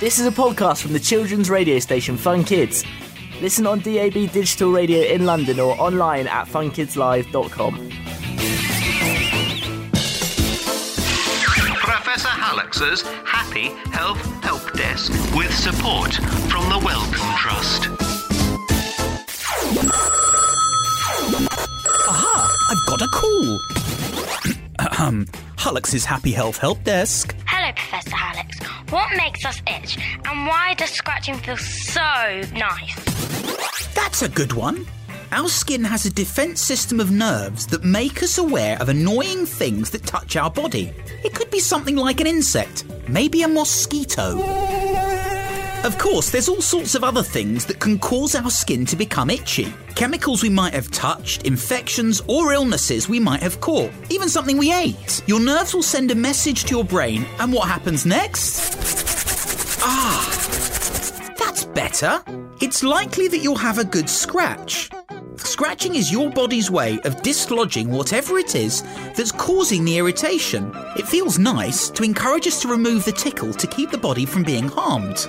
This is a podcast from the children's radio station Fun Kids. Listen on DAB digital radio in London or online at funkidslive.com. Professor Hallux's Happy Health Help Desk with support from the Wellcome Trust. Aha! I've got a call. Ahem. Hallux's Happy Health Help Desk. Hello, Professor Alex. What makes us itch, and why does scratching feel so nice? That's a good one. Our skin has a defense system of nerves that make us aware of annoying things that touch our body. It could be something like an insect, maybe a mosquito. Of course, there's all sorts of other things that can cause our skin to become itchy. Chemicals we might have touched, infections, or illnesses we might have caught, even something we ate. Your nerves will send a message to your brain, and what happens next? Ah, that's better. It's likely that you'll have a good scratch. Scratching is your body's way of dislodging whatever it is that's causing the irritation. It feels nice to encourage us to remove the tickle to keep the body from being harmed.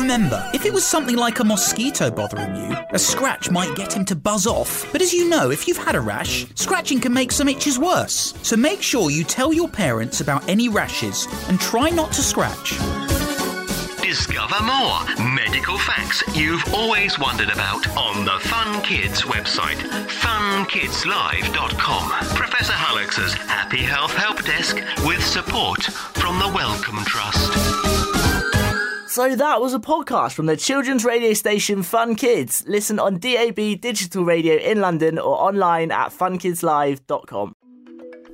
Remember, if it was something like a mosquito bothering you, a scratch might get him to buzz off. But as you know, if you've had a rash, scratching can make some itches worse. So make sure you tell your parents about any rashes and try not to scratch. Discover more medical facts you've always wondered about on the Fun Kids website, funkidslive.com. Professor Hallux's Happy Health Help Desk with support from the Wellcome Trust. So that was a podcast from the children's radio station Fun Kids. Listen on DAB digital radio in London or online at funkidslive.com.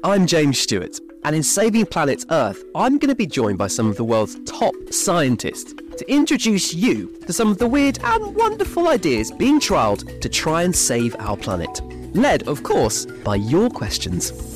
I'm James Stewart, and in Saving Planet Earth, I'm going to be joined by some of the world's top scientists to introduce you to some of the weird and wonderful ideas being trialled to try and save our planet. Led, of course, by your questions.